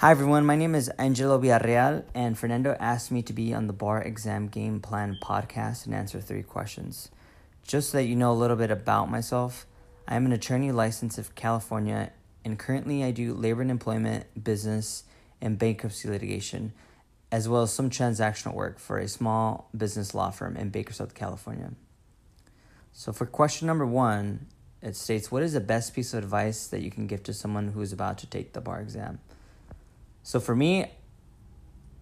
Hi everyone, my name is Angelo Villarreal, and Fernando asked me to be on the Bar Exam Game Plan podcast and answer three questions. Just so that you know a little bit about myself, I am an attorney licensed in California, and currently I do labor and employment, business, and bankruptcy litigation, as well as some transactional work for a small business law firm in Bakersfield, California. So, for question number one, it states What is the best piece of advice that you can give to someone who is about to take the bar exam? So for me,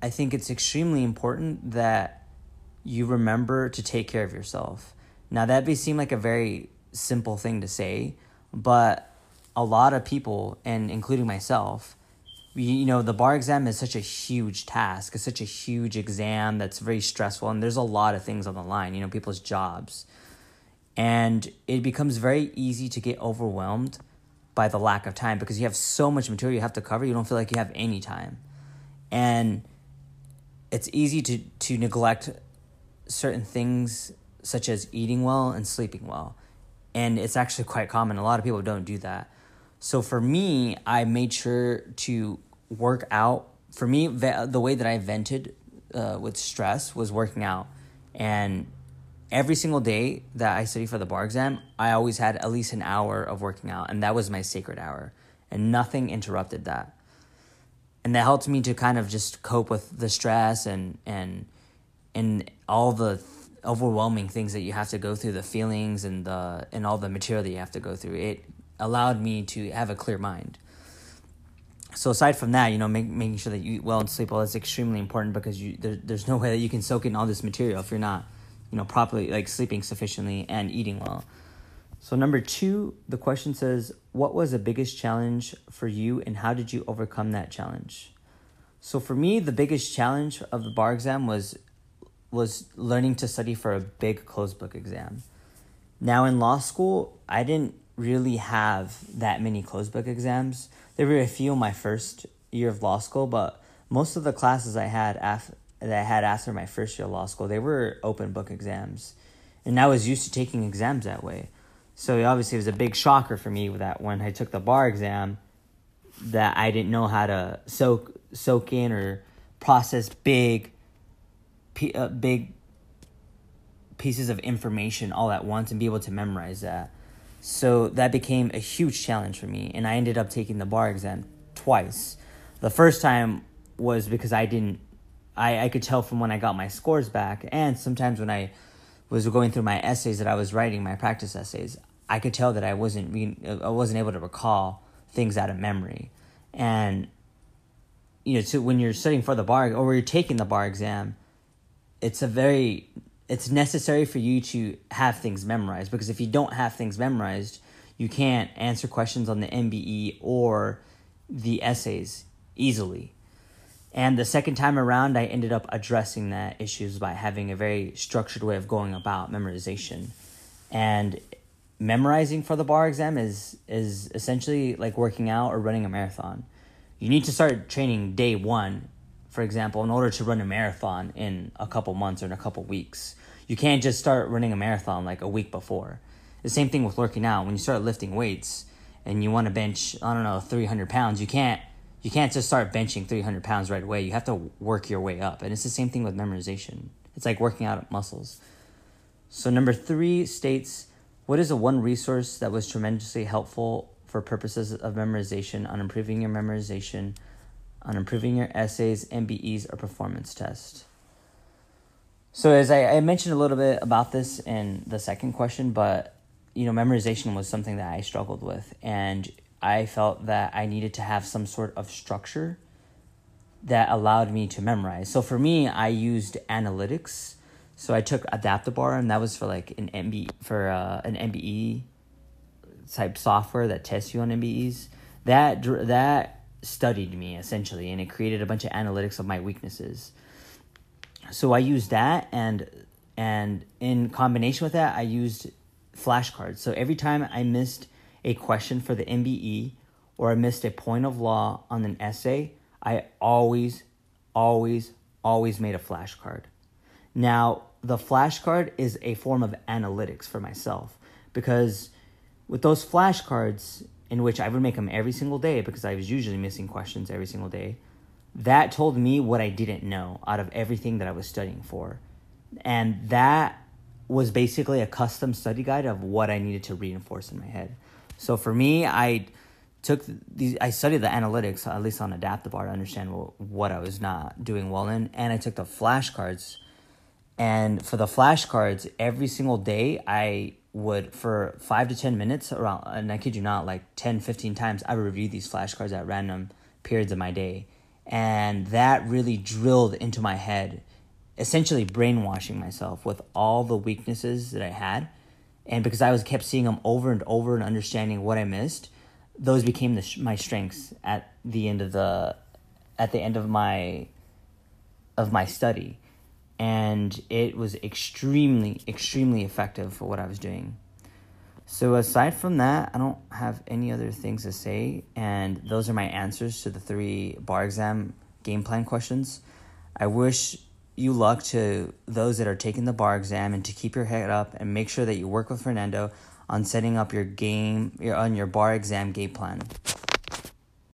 I think it's extremely important that you remember to take care of yourself. Now, that may seem like a very simple thing to say, but a lot of people, and including myself, you know, the bar exam is such a huge task. It's such a huge exam that's very stressful, and there's a lot of things on the line, you know, people's jobs. And it becomes very easy to get overwhelmed by the lack of time because you have so much material you have to cover, you don't feel like you have any time. And it's easy to, to neglect certain things such as eating well and sleeping well. And it's actually quite common. A lot of people don't do that. So for me, I made sure to work out. For me, the way that I vented uh, with stress was working out. And every single day that I studied for the bar exam, I always had at least an hour of working out, and that was my sacred hour, and nothing interrupted that. And that helped me to kind of just cope with the stress and and and all the overwhelming things that you have to go through, the feelings and the and all the material that you have to go through. It allowed me to have a clear mind. So aside from that, you know, make, making sure that you eat well and sleep well is extremely important because you there, there's no way that you can soak in all this material if you're not you know, properly, like sleeping sufficiently and eating well. So, number two, the question says, What was the biggest challenge for you and how did you overcome that challenge? So, for me, the biggest challenge of the bar exam was was learning to study for a big closed book exam. Now, in law school, I didn't really have that many closed book exams. There were a few in my first year of law school, but most of the classes I had after that I had after my first year of law school, they were open book exams. And I was used to taking exams that way. So obviously it was a big shocker for me that when I took the bar exam that I didn't know how to soak soak in or process big uh, big pieces of information all at once and be able to memorize that. So that became a huge challenge for me and I ended up taking the bar exam twice. The first time was because I didn't I, I could tell from when I got my scores back, and sometimes when I was going through my essays that I was writing, my practice essays, I could tell that I wasn't I wasn't able to recall things out of memory, and you know, so when you're studying for the bar or you're taking the bar exam, it's a very it's necessary for you to have things memorized because if you don't have things memorized, you can't answer questions on the MBE or the essays easily. And the second time around, I ended up addressing that issues by having a very structured way of going about memorization. And memorizing for the bar exam is is essentially like working out or running a marathon. You need to start training day one, for example, in order to run a marathon in a couple months or in a couple weeks. You can't just start running a marathon like a week before. The same thing with working out. When you start lifting weights and you want to bench, I don't know, 300 pounds, you can't you can't just start benching 300 pounds right away. You have to work your way up. And it's the same thing with memorization. It's like working out muscles. So, number three states What is the one resource that was tremendously helpful for purposes of memorization on improving your memorization, on improving your essays, MBEs, or performance tests? So, as I, I mentioned a little bit about this in the second question, but you know, memorization was something that I struggled with. And I felt that I needed to have some sort of structure that allowed me to memorize. So for me, I used analytics. So I took AdaptiBar, and that was for like an MB for uh, an MBE type software that tests you on MBEs. That that studied me essentially, and it created a bunch of analytics of my weaknesses. So I used that, and and in combination with that, I used flashcards. So every time I missed a question for the MBE or I missed a point of law on an essay, I always, always, always made a flashcard. Now, the flashcard is a form of analytics for myself because with those flashcards, in which I would make them every single day because I was usually missing questions every single day. That told me what I didn't know out of everything that I was studying for. And that was basically a custom study guide of what I needed to reinforce in my head. So for me, I took these I studied the analytics at least on AdaptiBar to understand what, what I was not doing well in and I took the flashcards. And for the flashcards every single day I would for 5 to 10 minutes around and I kid you not like 10 15 times I would review these flashcards at random periods of my day. And that really drilled into my head essentially brainwashing myself with all the weaknesses that I had and because I was kept seeing them over and over and understanding what I missed those became the, my strengths at the end of the at the end of my of my study and it was extremely extremely effective for what I was doing. So aside from that, I don't have any other things to say and those are my answers to the three bar exam game plan questions. I wish you luck to those that are taking the bar exam and to keep your head up and make sure that you work with Fernando on setting up your game on your bar exam game plan.